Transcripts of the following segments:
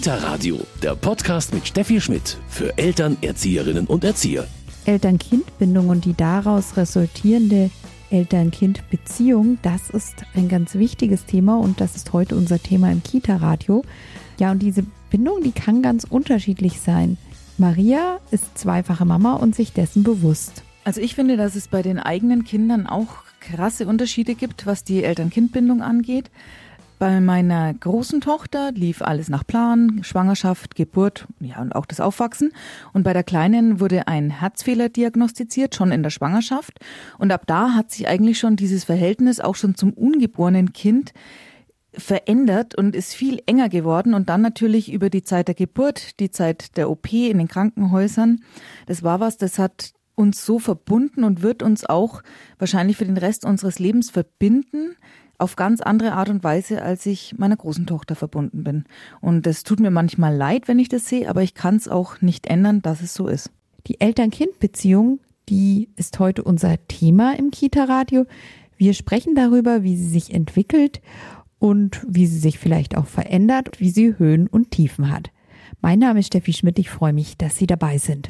Kita Radio, der Podcast mit Steffi Schmidt für Eltern, Erzieherinnen und Erzieher. Eltern-Kind-Bindung und die daraus resultierende Eltern-Kind-Beziehung, das ist ein ganz wichtiges Thema und das ist heute unser Thema im Kita-Radio. Ja, und diese Bindung, die kann ganz unterschiedlich sein. Maria ist zweifache Mama und sich dessen bewusst. Also ich finde, dass es bei den eigenen Kindern auch krasse Unterschiede gibt, was die Eltern-Kind-Bindung angeht. Bei meiner großen Tochter lief alles nach Plan, Schwangerschaft, Geburt, ja und auch das Aufwachsen. Und bei der Kleinen wurde ein Herzfehler diagnostiziert, schon in der Schwangerschaft. Und ab da hat sich eigentlich schon dieses Verhältnis auch schon zum ungeborenen Kind verändert und ist viel enger geworden und dann natürlich über die Zeit der Geburt, die Zeit der OP in den Krankenhäusern. Das war was, das hat uns so verbunden und wird uns auch wahrscheinlich für den Rest unseres Lebens verbinden auf ganz andere Art und Weise, als ich meiner großen Tochter verbunden bin. Und es tut mir manchmal leid, wenn ich das sehe, aber ich kann es auch nicht ändern, dass es so ist. Die Eltern-Kind-Beziehung, die ist heute unser Thema im Kita-Radio. Wir sprechen darüber, wie sie sich entwickelt und wie sie sich vielleicht auch verändert, wie sie Höhen und Tiefen hat. Mein Name ist Steffi Schmidt, ich freue mich, dass Sie dabei sind.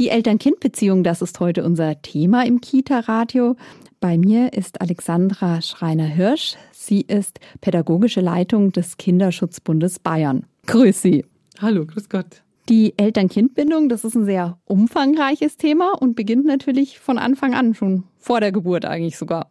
Die Eltern-Kind-Beziehung, das ist heute unser Thema im Kita-Radio. Bei mir ist Alexandra Schreiner-Hirsch. Sie ist pädagogische Leitung des Kinderschutzbundes Bayern. Grüß Sie. Hallo, grüß Gott. Die Eltern-Kind-Bindung, das ist ein sehr umfangreiches Thema und beginnt natürlich von Anfang an, schon vor der Geburt eigentlich sogar.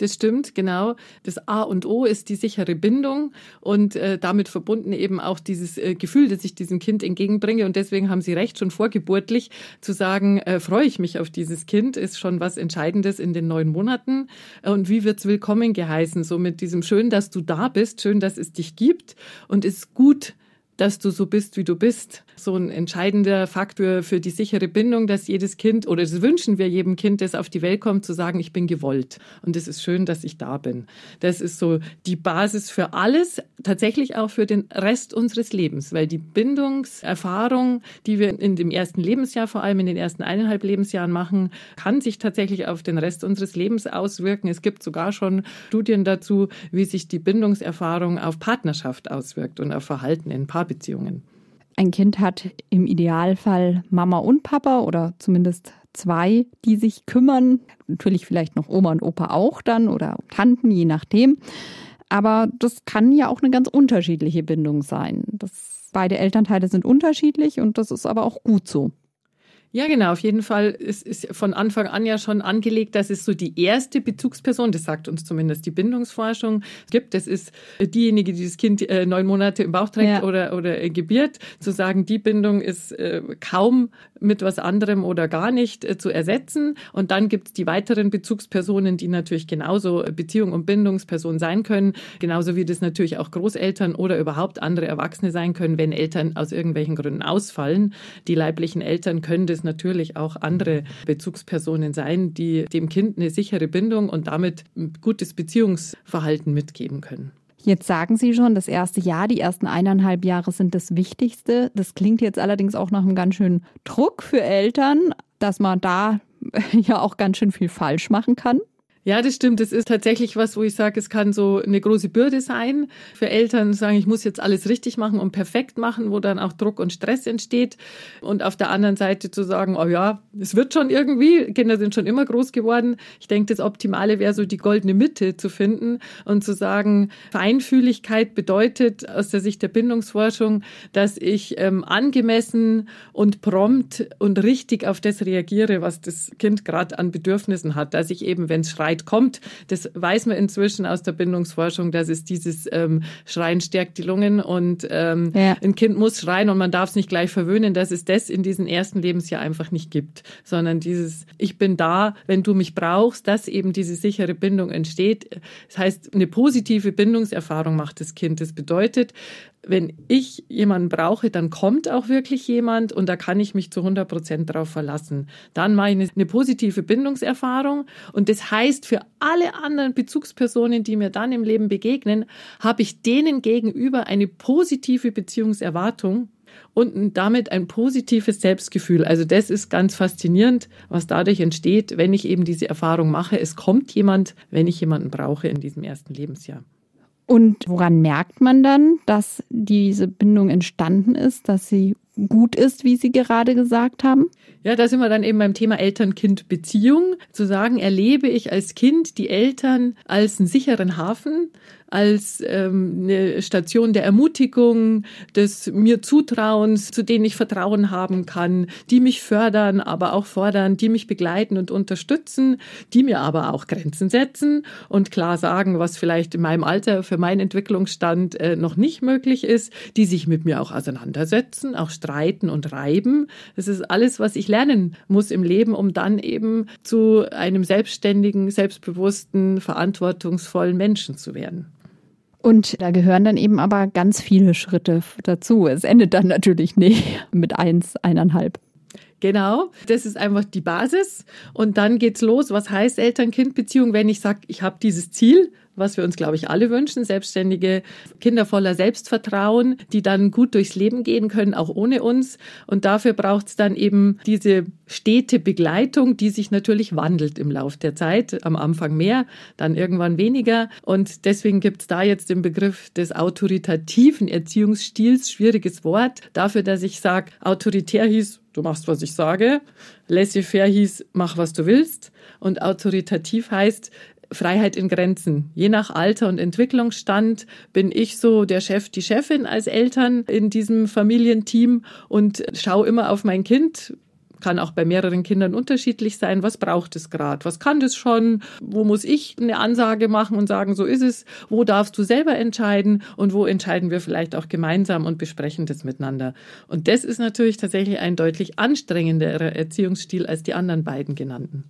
Das stimmt, genau. Das A und O ist die sichere Bindung und äh, damit verbunden eben auch dieses äh, Gefühl, das ich diesem Kind entgegenbringe. Und deswegen haben Sie recht, schon vorgeburtlich zu sagen, äh, freue ich mich auf dieses Kind, ist schon was Entscheidendes in den neun Monaten. Und wie wird's willkommen geheißen? So mit diesem schön, dass du da bist, schön, dass es dich gibt und ist gut, dass du so bist, wie du bist. So ein entscheidender Faktor für die sichere Bindung, dass jedes Kind, oder das wünschen wir jedem Kind, das auf die Welt kommt, zu sagen, ich bin gewollt. Und es ist schön, dass ich da bin. Das ist so die Basis für alles, tatsächlich auch für den Rest unseres Lebens, weil die Bindungserfahrung, die wir in dem ersten Lebensjahr, vor allem in den ersten eineinhalb Lebensjahren machen, kann sich tatsächlich auf den Rest unseres Lebens auswirken. Es gibt sogar schon Studien dazu, wie sich die Bindungserfahrung auf Partnerschaft auswirkt und auf Verhalten in Paarbeziehungen. Paarbeziehungen. Ein Kind hat im Idealfall Mama und Papa oder zumindest zwei, die sich kümmern. Natürlich vielleicht noch Oma und Opa auch dann oder Tanten, je nachdem. Aber das kann ja auch eine ganz unterschiedliche Bindung sein. Das, beide Elternteile sind unterschiedlich und das ist aber auch gut so. Ja, genau, auf jeden Fall. Es ist von Anfang an ja schon angelegt, dass es so die erste Bezugsperson, das sagt uns zumindest die Bindungsforschung, gibt. Das ist diejenige, die das Kind äh, neun Monate im Bauch trägt ja. oder, oder äh, gebiert. Zu sagen, die Bindung ist äh, kaum mit was anderem oder gar nicht äh, zu ersetzen. Und dann gibt es die weiteren Bezugspersonen, die natürlich genauso Beziehung und Bindungsperson sein können. Genauso wie das natürlich auch Großeltern oder überhaupt andere Erwachsene sein können, wenn Eltern aus irgendwelchen Gründen ausfallen. Die leiblichen Eltern können das es natürlich auch andere Bezugspersonen sein, die dem Kind eine sichere Bindung und damit ein gutes Beziehungsverhalten mitgeben können. Jetzt sagen Sie schon, das erste Jahr, die ersten eineinhalb Jahre sind das Wichtigste. Das klingt jetzt allerdings auch nach einem ganz schönen Druck für Eltern, dass man da ja auch ganz schön viel falsch machen kann. Ja, das stimmt. Das ist tatsächlich was, wo ich sage, es kann so eine große Bürde sein für Eltern, sagen, ich muss jetzt alles richtig machen und perfekt machen, wo dann auch Druck und Stress entsteht. Und auf der anderen Seite zu sagen, oh ja, es wird schon irgendwie, Kinder sind schon immer groß geworden. Ich denke, das Optimale wäre so die goldene Mitte zu finden und zu sagen, Feinfühligkeit bedeutet aus der Sicht der Bindungsforschung, dass ich ähm, angemessen und prompt und richtig auf das reagiere, was das Kind gerade an Bedürfnissen hat. Dass ich eben, wenn es schreit, weit kommt. Das weiß man inzwischen aus der Bindungsforschung, dass es dieses ähm, Schreien stärkt die Lungen und ähm, ja. ein Kind muss schreien und man darf es nicht gleich verwöhnen, dass es das in diesem ersten Lebensjahr einfach nicht gibt, sondern dieses Ich bin da, wenn du mich brauchst, dass eben diese sichere Bindung entsteht. Das heißt, eine positive Bindungserfahrung macht das Kind. Das bedeutet, wenn ich jemanden brauche, dann kommt auch wirklich jemand und da kann ich mich zu 100 Prozent drauf verlassen. Dann mache ich eine, eine, positive Bindungserfahrung und das heißt, für alle anderen Bezugspersonen, die mir dann im Leben begegnen, habe ich denen gegenüber eine positive Beziehungserwartung und damit ein positives Selbstgefühl. Also das ist ganz faszinierend, was dadurch entsteht, wenn ich eben diese Erfahrung mache. Es kommt jemand, wenn ich jemanden brauche in diesem ersten Lebensjahr. Und woran merkt man dann, dass diese Bindung entstanden ist, dass sie gut ist, wie Sie gerade gesagt haben? Ja, da sind wir dann eben beim Thema Eltern-Kind-Beziehung. Zu sagen, erlebe ich als Kind die Eltern als einen sicheren Hafen, als ähm, eine Station der Ermutigung, des mir Zutrauens, zu denen ich Vertrauen haben kann, die mich fördern, aber auch fordern, die mich begleiten und unterstützen, die mir aber auch Grenzen setzen und klar sagen, was vielleicht in meinem Alter für meinen Entwicklungsstand äh, noch nicht möglich ist, die sich mit mir auch auseinandersetzen, auch streiten und reiben. Das ist alles, was ich lernen muss im Leben, um dann eben zu einem selbstständigen, selbstbewussten, verantwortungsvollen Menschen zu werden. Und da gehören dann eben aber ganz viele Schritte dazu. Es endet dann natürlich nicht mit eins, eineinhalb. Genau, das ist einfach die Basis. Und dann geht's los. Was heißt Eltern-Kind-Beziehung, wenn ich sage, ich habe dieses Ziel, was wir uns, glaube ich, alle wünschen, selbstständige Kinder voller Selbstvertrauen, die dann gut durchs Leben gehen können, auch ohne uns. Und dafür braucht es dann eben diese stete Begleitung, die sich natürlich wandelt im Laufe der Zeit. Am Anfang mehr, dann irgendwann weniger. Und deswegen gibt es da jetzt den Begriff des autoritativen Erziehungsstils, schwieriges Wort, dafür, dass ich sage, autoritär hieß, du machst, was ich sage. Laissez-faire hieß, mach, was du willst. Und autoritativ heißt, Freiheit in Grenzen. Je nach Alter und Entwicklungsstand bin ich so der Chef, die Chefin als Eltern in diesem Familienteam und schaue immer auf mein Kind, kann auch bei mehreren Kindern unterschiedlich sein. Was braucht es gerade? Was kann das schon? Wo muss ich eine Ansage machen und sagen, so ist es? Wo darfst du selber entscheiden? Und wo entscheiden wir vielleicht auch gemeinsam und besprechen das miteinander? Und das ist natürlich tatsächlich ein deutlich anstrengenderer Erziehungsstil als die anderen beiden genannten.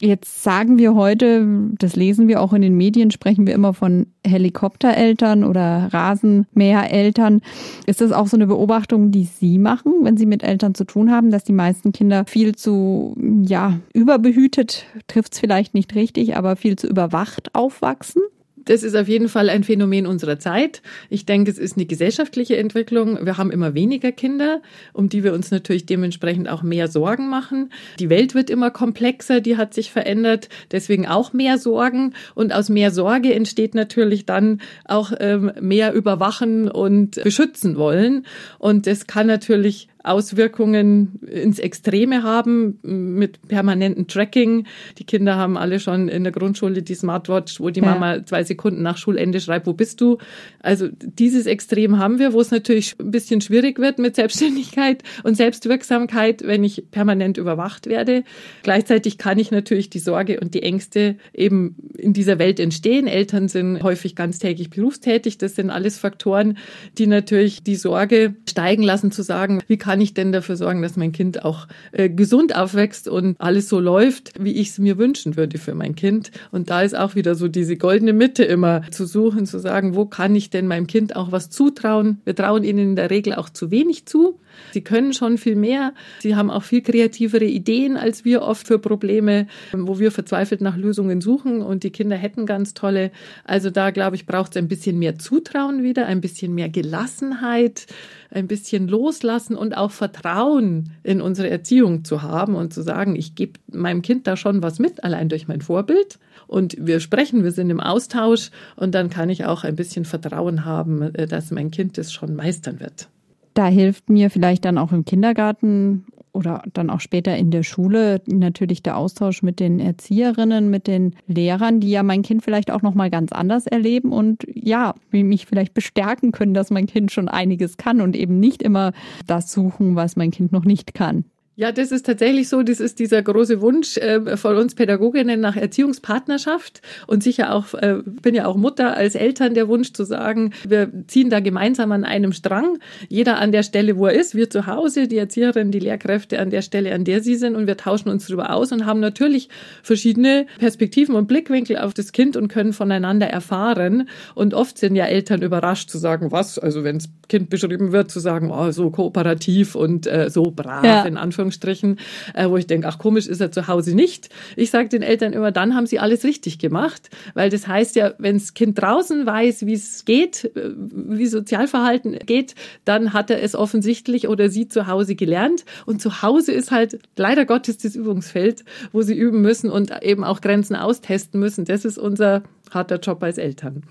Jetzt sagen wir heute, das lesen wir auch in den Medien, sprechen wir immer von Helikoptereltern oder Rasenmähereltern. Ist das auch so eine Beobachtung, die Sie machen, wenn Sie mit Eltern zu tun haben, dass die meisten Kinder viel zu, ja, überbehütet, trifft es vielleicht nicht richtig, aber viel zu überwacht aufwachsen? Das ist auf jeden Fall ein Phänomen unserer Zeit. Ich denke, es ist eine gesellschaftliche Entwicklung. Wir haben immer weniger Kinder, um die wir uns natürlich dementsprechend auch mehr Sorgen machen. Die Welt wird immer komplexer, die hat sich verändert, deswegen auch mehr Sorgen. Und aus mehr Sorge entsteht natürlich dann auch ähm, mehr überwachen und beschützen wollen. Und das kann natürlich Auswirkungen ins Extreme haben mit permanentem Tracking. Die Kinder haben alle schon in der Grundschule die Smartwatch, wo die ja. Mama zwei Sekunden nach Schulende schreibt, wo bist du? Also dieses Extrem haben wir, wo es natürlich ein bisschen schwierig wird mit Selbstständigkeit und Selbstwirksamkeit, wenn ich permanent überwacht werde. Gleichzeitig kann ich natürlich die Sorge und die Ängste eben in dieser Welt entstehen. Eltern sind häufig ganztägig berufstätig. Das sind alles Faktoren, die natürlich die Sorge steigen lassen, zu sagen, wie kann kann ich denn dafür sorgen, dass mein Kind auch äh, gesund aufwächst und alles so läuft, wie ich es mir wünschen würde für mein Kind. Und da ist auch wieder so diese goldene Mitte immer zu suchen, zu sagen, wo kann ich denn meinem Kind auch was zutrauen? Wir trauen ihnen in der Regel auch zu wenig zu. Sie können schon viel mehr. Sie haben auch viel kreativere Ideen als wir oft für Probleme, wo wir verzweifelt nach Lösungen suchen und die Kinder hätten ganz tolle. Also da glaube ich, braucht es ein bisschen mehr Zutrauen wieder, ein bisschen mehr Gelassenheit, ein bisschen loslassen und auch Vertrauen in unsere Erziehung zu haben und zu sagen, ich gebe meinem Kind da schon was mit, allein durch mein Vorbild. Und wir sprechen, wir sind im Austausch und dann kann ich auch ein bisschen Vertrauen haben, äh, dass mein Kind es schon meistern wird. Da hilft mir vielleicht dann auch im Kindergarten oder dann auch später in der Schule natürlich der Austausch mit den Erzieherinnen, mit den Lehrern, die ja mein Kind vielleicht auch noch mal ganz anders erleben und ja, mich vielleicht bestärken können, dass mein Kind schon einiges kann und eben nicht immer das suchen, was mein Kind noch nicht kann. Ja, das ist tatsächlich so. Das ist dieser große Wunsch äh, von uns Pädagoginnen nach Erziehungspartnerschaft und sicher auch, äh, bin ja auch Mutter als Eltern der Wunsch zu sagen, wir ziehen da gemeinsam an einem Strang. Jeder an der Stelle, wo er ist, wir zu Hause, die Erzieherinnen, die Lehrkräfte an der Stelle, an der sie sind und wir tauschen uns darüber aus und haben natürlich verschiedene Perspektiven und Blickwinkel auf das Kind und können voneinander erfahren. Und oft sind ja Eltern überrascht zu sagen, was, also wenn das Kind beschrieben wird, zu sagen, oh, so kooperativ und äh, so brav ja. in Anführungszeichen Anführungsstrichen, äh, wo ich denke, ach komisch ist er zu Hause nicht. Ich sage den Eltern immer, dann haben sie alles richtig gemacht, weil das heißt ja, wenn das Kind draußen weiß, wie es geht, äh, wie Sozialverhalten geht, dann hat er es offensichtlich oder sie zu Hause gelernt. Und zu Hause ist halt leider Gottes das Übungsfeld, wo sie üben müssen und eben auch Grenzen austesten müssen. Das ist unser harter Job als Eltern.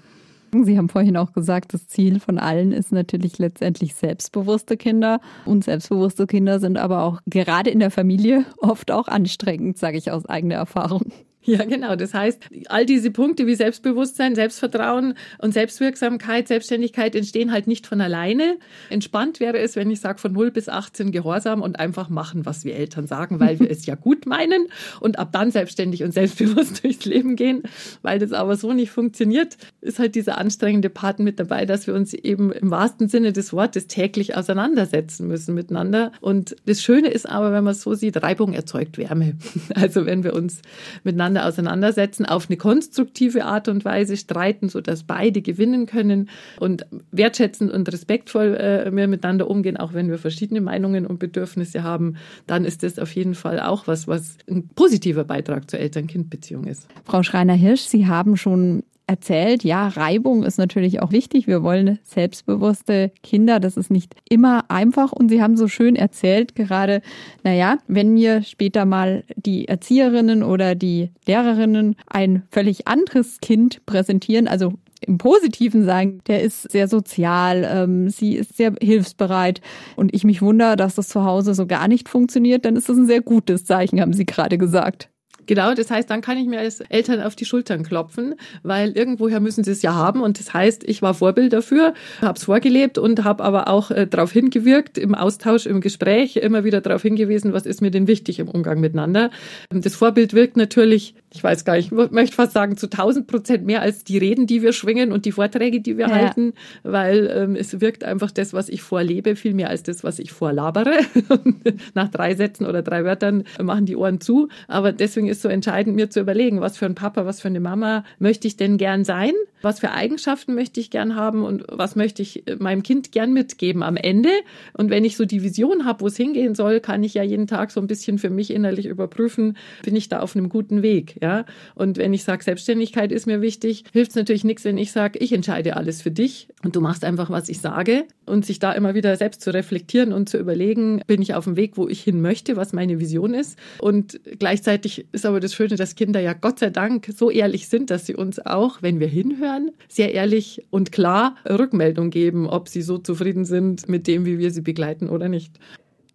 Sie haben vorhin auch gesagt, das Ziel von allen ist natürlich letztendlich selbstbewusste Kinder. Und selbstbewusste Kinder sind aber auch gerade in der Familie oft auch anstrengend, sage ich aus eigener Erfahrung. Ja, genau. Das heißt, all diese Punkte wie Selbstbewusstsein, Selbstvertrauen und Selbstwirksamkeit, Selbstständigkeit entstehen halt nicht von alleine. Entspannt wäre es, wenn ich sage, von 0 bis 18 Gehorsam und einfach machen, was wir Eltern sagen, weil wir es ja gut meinen und ab dann selbstständig und selbstbewusst durchs Leben gehen. Weil das aber so nicht funktioniert, ist halt dieser anstrengende Part mit dabei, dass wir uns eben im wahrsten Sinne des Wortes täglich auseinandersetzen müssen miteinander. Und das Schöne ist aber, wenn man es so sieht, Reibung erzeugt Wärme. Also wenn wir uns miteinander miteinander auseinandersetzen, auf eine konstruktive Art und Weise streiten, sodass beide gewinnen können und wertschätzend und respektvoll äh, miteinander umgehen, auch wenn wir verschiedene Meinungen und Bedürfnisse haben, dann ist das auf jeden Fall auch was, was ein positiver Beitrag zur Eltern-Kind-Beziehung ist. Frau Schreiner-Hirsch, Sie haben schon erzählt, ja, Reibung ist natürlich auch wichtig. Wir wollen selbstbewusste Kinder. Das ist nicht immer einfach. Und Sie haben so schön erzählt gerade, naja, wenn mir später mal die Erzieherinnen oder die Lehrerinnen ein völlig anderes Kind präsentieren, also im Positiven sagen, der ist sehr sozial, ähm, sie ist sehr hilfsbereit und ich mich wundere, dass das zu Hause so gar nicht funktioniert, dann ist das ein sehr gutes Zeichen, haben Sie gerade gesagt. Genau, das heißt, dann kann ich mir als Eltern auf die Schultern klopfen, weil irgendwoher müssen sie es ja haben. Und das heißt, ich war Vorbild dafür, habe es vorgelebt und habe aber auch äh, darauf hingewirkt, im Austausch, im Gespräch immer wieder darauf hingewiesen, was ist mir denn wichtig im Umgang miteinander. Das Vorbild wirkt natürlich ich weiß gar nicht, ich möchte fast sagen, zu 1000 Prozent mehr als die Reden, die wir schwingen und die Vorträge, die wir ja. halten, weil ähm, es wirkt einfach das, was ich vorlebe, viel mehr als das, was ich vorlabere. Nach drei Sätzen oder drei Wörtern machen die Ohren zu. Aber deswegen ist so entscheidend, mir zu überlegen, was für ein Papa, was für eine Mama möchte ich denn gern sein? Was für Eigenschaften möchte ich gern haben und was möchte ich äh, meinem Kind gern mitgeben am Ende? Und wenn ich so die Vision habe, wo es hingehen soll, kann ich ja jeden Tag so ein bisschen für mich innerlich überprüfen, bin ich da auf einem guten Weg. Ja? Und wenn ich sage, Selbstständigkeit ist mir wichtig, hilft es natürlich nichts, wenn ich sage, ich entscheide alles für dich und du machst einfach, was ich sage. Und sich da immer wieder selbst zu reflektieren und zu überlegen, bin ich auf dem Weg, wo ich hin möchte, was meine Vision ist. Und gleichzeitig ist aber das Schöne, dass Kinder ja Gott sei Dank so ehrlich sind, dass sie uns auch, wenn wir hinhören, sehr ehrlich und klar Rückmeldung geben, ob sie so zufrieden sind mit dem, wie wir sie begleiten oder nicht.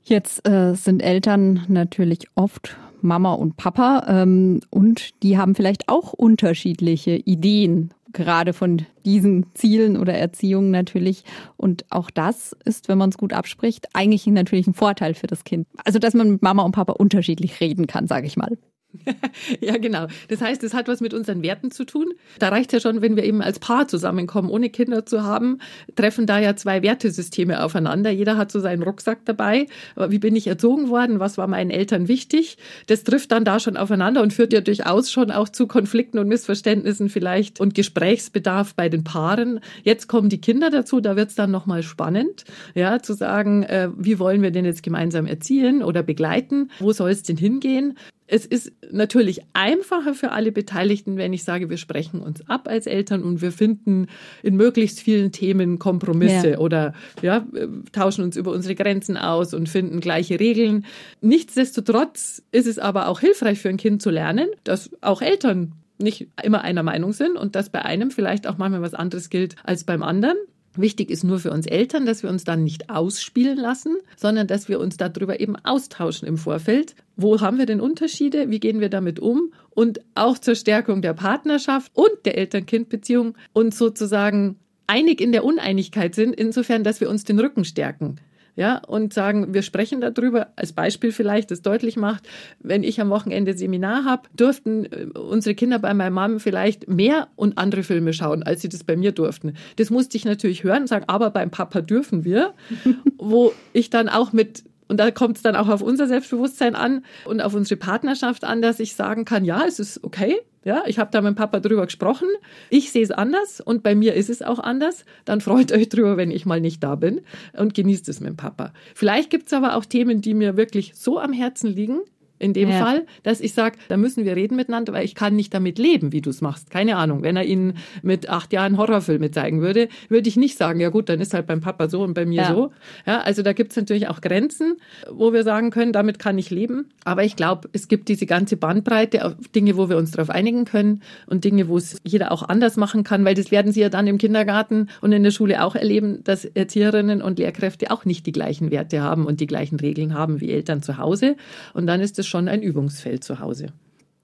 Jetzt äh, sind Eltern natürlich oft Mama und Papa ähm, und die haben vielleicht auch unterschiedliche Ideen, gerade von diesen Zielen oder Erziehungen natürlich. Und auch das ist, wenn man es gut abspricht, eigentlich natürlich ein Vorteil für das Kind. Also, dass man mit Mama und Papa unterschiedlich reden kann, sage ich mal. ja, genau. Das heißt, es hat was mit unseren Werten zu tun. Da reicht ja schon, wenn wir eben als Paar zusammenkommen, ohne Kinder zu haben, treffen da ja zwei Wertesysteme aufeinander. Jeder hat so seinen Rucksack dabei. Wie bin ich erzogen worden? Was war meinen Eltern wichtig? Das trifft dann da schon aufeinander und führt ja durchaus schon auch zu Konflikten und Missverständnissen vielleicht und Gesprächsbedarf bei den Paaren. Jetzt kommen die Kinder dazu, da wird es dann nochmal spannend, ja, zu sagen, äh, wie wollen wir denn jetzt gemeinsam erziehen oder begleiten? Wo soll es denn hingehen? Es ist natürlich einfacher für alle Beteiligten, wenn ich sage, wir sprechen uns ab als Eltern und wir finden in möglichst vielen Themen Kompromisse ja. oder ja, tauschen uns über unsere Grenzen aus und finden gleiche Regeln. Nichtsdestotrotz ist es aber auch hilfreich für ein Kind zu lernen, dass auch Eltern nicht immer einer Meinung sind und dass bei einem vielleicht auch manchmal was anderes gilt als beim anderen. Wichtig ist nur für uns Eltern, dass wir uns dann nicht ausspielen lassen, sondern dass wir uns darüber eben austauschen im Vorfeld. Wo haben wir denn Unterschiede? Wie gehen wir damit um? Und auch zur Stärkung der Partnerschaft und der Eltern-Kind-Beziehung und sozusagen einig in der Uneinigkeit sind, insofern, dass wir uns den Rücken stärken ja, und sagen, wir sprechen darüber, als Beispiel vielleicht, das deutlich macht, wenn ich am Wochenende Seminar habe, durften äh, unsere Kinder bei meiner Mom vielleicht mehr und andere Filme schauen, als sie das bei mir durften. Das musste ich natürlich hören und sagen, aber beim Papa dürfen wir, wo ich dann auch mit und da kommt es dann auch auf unser Selbstbewusstsein an und auf unsere Partnerschaft an, dass ich sagen kann, ja, es ist okay, Ja, ich habe da mit Papa drüber gesprochen. Ich sehe es anders und bei mir ist es auch anders. Dann freut euch drüber, wenn ich mal nicht da bin und genießt es mit Papa. Vielleicht gibt es aber auch Themen, die mir wirklich so am Herzen liegen, in dem ja. Fall, dass ich sage, da müssen wir reden miteinander, weil ich kann nicht damit leben, wie du es machst. Keine Ahnung. Wenn er Ihnen mit acht Jahren Horrorfilme zeigen würde, würde ich nicht sagen, ja gut, dann ist halt beim Papa so und bei mir ja. so. Ja, also da gibt es natürlich auch Grenzen, wo wir sagen können, damit kann ich leben. Aber ich glaube, es gibt diese ganze Bandbreite, Dinge, wo wir uns darauf einigen können und Dinge, wo es jeder auch anders machen kann, weil das werden Sie ja dann im Kindergarten und in der Schule auch erleben, dass Erzieherinnen und Lehrkräfte auch nicht die gleichen Werte haben und die gleichen Regeln haben wie Eltern zu Hause. Und dann ist es schon ein Übungsfeld zu Hause.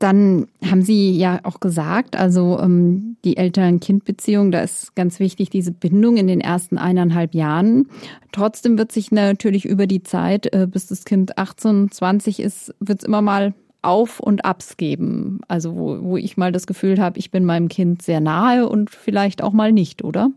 Dann haben Sie ja auch gesagt, also ähm, die Eltern-Kind-Beziehung, da ist ganz wichtig diese Bindung in den ersten eineinhalb Jahren. Trotzdem wird sich natürlich über die Zeit, äh, bis das Kind 18, 20 ist, wird es immer mal auf und Abs geben. Also wo, wo ich mal das Gefühl habe, ich bin meinem Kind sehr nahe und vielleicht auch mal nicht, oder?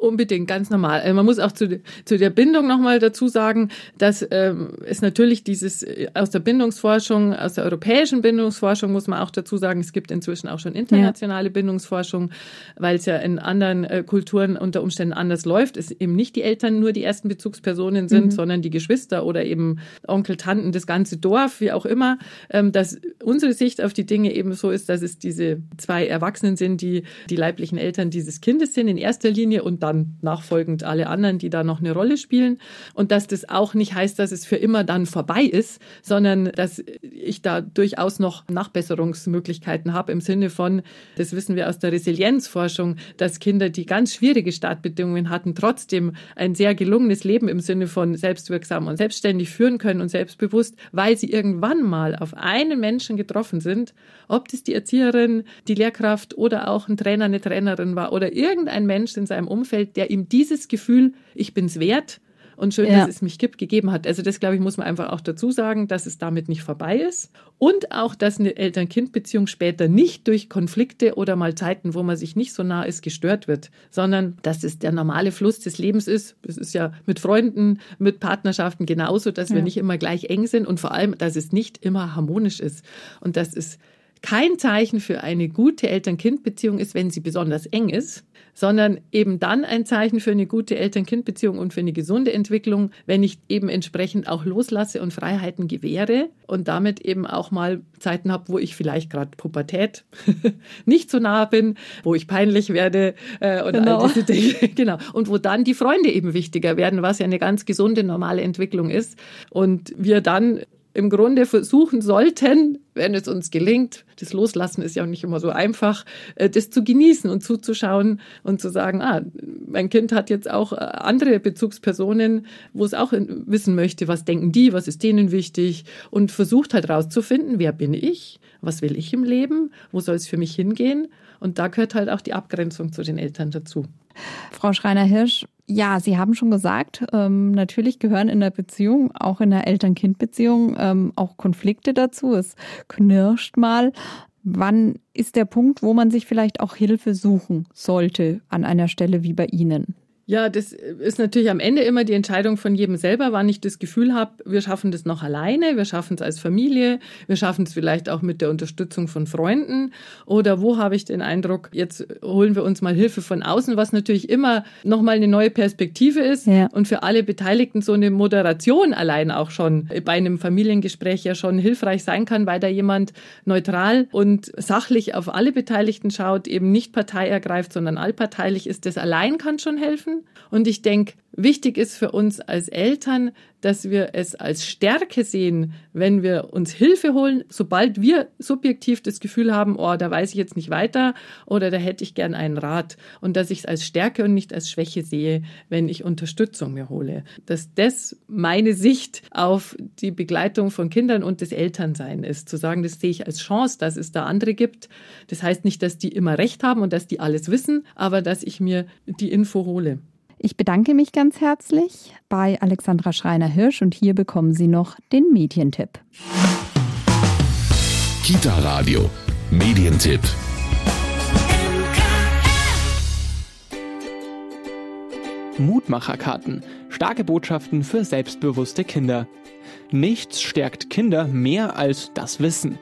Unbedingt, ganz normal. Äh, man muss auch zu, zu der Bindung nochmal dazu sagen, dass ähm, es natürlich dieses äh, aus der Bindungsforschung, aus der europäischen Bindungsforschung muss man auch dazu sagen, es gibt inzwischen auch schon internationale ja. Bindungsforschung, weil es ja in anderen äh, Kulturen unter Umständen anders läuft. Es eben nicht die Eltern nur die ersten Bezugspersonen sind, mhm. sondern die Geschwister oder eben Onkel, Tanten, das ganze Dorf, wie auch immer. Ähm, dass unsere Sicht auf die Dinge eben so ist, dass es diese zwei Erwachsenen sind, die die leiblichen Eltern dieses Kindes sind in erster Linie und dann dann nachfolgend alle anderen, die da noch eine Rolle spielen. Und dass das auch nicht heißt, dass es für immer dann vorbei ist, sondern dass ich da durchaus noch Nachbesserungsmöglichkeiten habe im Sinne von, das wissen wir aus der Resilienzforschung, dass Kinder, die ganz schwierige Startbedingungen hatten, trotzdem ein sehr gelungenes Leben im Sinne von selbstwirksam und selbstständig führen können und selbstbewusst, weil sie irgendwann mal auf einen Menschen getroffen sind, ob das die Erzieherin, die Lehrkraft oder auch ein Trainer, eine Trainerin war oder irgendein Mensch in seinem Umfeld, Umfeld, der ihm dieses Gefühl, ich bin's wert und schön, ja. dass es mich gibt, gegeben hat. Also das, glaube ich, muss man einfach auch dazu sagen, dass es damit nicht vorbei ist. Und auch, dass eine Eltern-Kind-Beziehung später nicht durch Konflikte oder mal Zeiten, wo man sich nicht so nah ist, gestört wird, sondern dass es der normale Fluss des Lebens ist. Das ist ja mit Freunden, mit Partnerschaften genauso, dass ja. wir nicht immer gleich eng sind und vor allem, dass es nicht immer harmonisch ist. Und dass es kein Zeichen für eine gute Eltern-Kind-Beziehung ist, wenn sie besonders eng ist, sondern eben dann ein Zeichen für eine gute Eltern-Kind-Beziehung und für eine gesunde Entwicklung, wenn ich eben entsprechend auch loslasse und Freiheiten gewähre und damit eben auch mal Zeiten habe, wo ich vielleicht gerade Pubertät nicht so nah bin, wo ich peinlich werde äh, und genau. all diese Dinge. genau. Und wo dann die Freunde eben wichtiger werden, was ja eine ganz gesunde, normale Entwicklung ist. Und wir dann im Grunde versuchen sollten, wenn es uns gelingt, das Loslassen ist ja auch nicht immer so einfach, äh, das zu genießen und zuzuschauen und zu sagen, ah, mein Kind hat jetzt auch äh, andere Bezugspersonen, wo es auch wissen möchte, was denken die, was ist denen wichtig und versucht halt rauszufinden, wer bin ich, was will ich im Leben, wo soll es für mich hingehen und da gehört halt auch die Abgrenzung zu den Eltern dazu. Frau Schreiner-Hirsch, ja, Sie haben schon gesagt, ähm, natürlich gehören in der Beziehung, auch in der Eltern-Kind-Beziehung, ähm, auch Konflikte dazu. Es knirscht mal. Wann ist der Punkt, wo man sich vielleicht auch Hilfe suchen sollte an einer Stelle wie bei Ihnen? Ja, das ist natürlich am Ende immer die Entscheidung von jedem selber, wann ich das Gefühl habe, wir schaffen das noch alleine, wir schaffen es als Familie, wir schaffen es vielleicht auch mit der Unterstützung von Freunden oder wo habe ich den Eindruck, jetzt holen wir uns mal Hilfe von außen, was natürlich immer nochmal eine neue Perspektive ist ja. und für alle Beteiligten so eine Moderation allein auch schon bei einem Familiengespräch ja schon hilfreich sein kann, weil da jemand neutral und sachlich auf alle Beteiligten schaut, eben nicht Partei ergreift, sondern allparteilich ist. Das allein kann schon helfen. Und ich denke, wichtig ist für uns als Eltern, dass wir es als Stärke sehen, wenn wir uns Hilfe holen, sobald wir subjektiv das Gefühl haben, oh, da weiß ich jetzt nicht weiter oder da hätte ich gern einen Rat. Und dass ich es als Stärke und nicht als Schwäche sehe, wenn ich Unterstützung mir hole. Dass das meine Sicht auf die Begleitung von Kindern und des Elternsein ist. Zu sagen, das sehe ich als Chance, dass es da andere gibt. Das heißt nicht, dass die immer recht haben und dass die alles wissen, aber dass ich mir die Info hole. Ich bedanke mich ganz herzlich bei Alexandra Schreiner-Hirsch und hier bekommen Sie noch den Medientipp. Kita Radio, Medientipp. Mutmacherkarten. Starke Botschaften für selbstbewusste Kinder. Nichts stärkt Kinder mehr als das Wissen.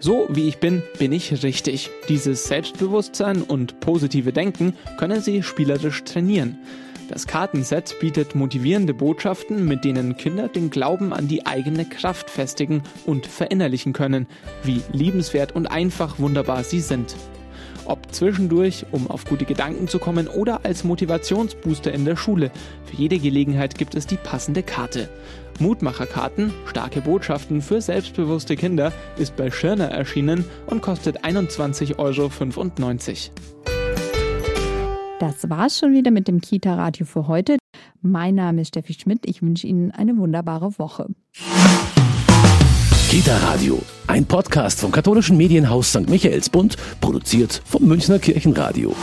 So wie ich bin, bin ich richtig. Dieses Selbstbewusstsein und positive Denken können Sie spielerisch trainieren. Das Kartenset bietet motivierende Botschaften, mit denen Kinder den Glauben an die eigene Kraft festigen und verinnerlichen können, wie liebenswert und einfach wunderbar sie sind. Ob zwischendurch, um auf gute Gedanken zu kommen oder als Motivationsbooster in der Schule. Für jede Gelegenheit gibt es die passende Karte. Mutmacherkarten, starke Botschaften für selbstbewusste Kinder, ist bei Schirner erschienen und kostet 21,95 Euro. Das war's schon wieder mit dem Kita-Radio für heute. Mein Name ist Steffi Schmidt. Ich wünsche Ihnen eine wunderbare Woche. Kita Radio, ein Podcast vom katholischen Medienhaus St. Michaelsbund, produziert vom Münchner Kirchenradio.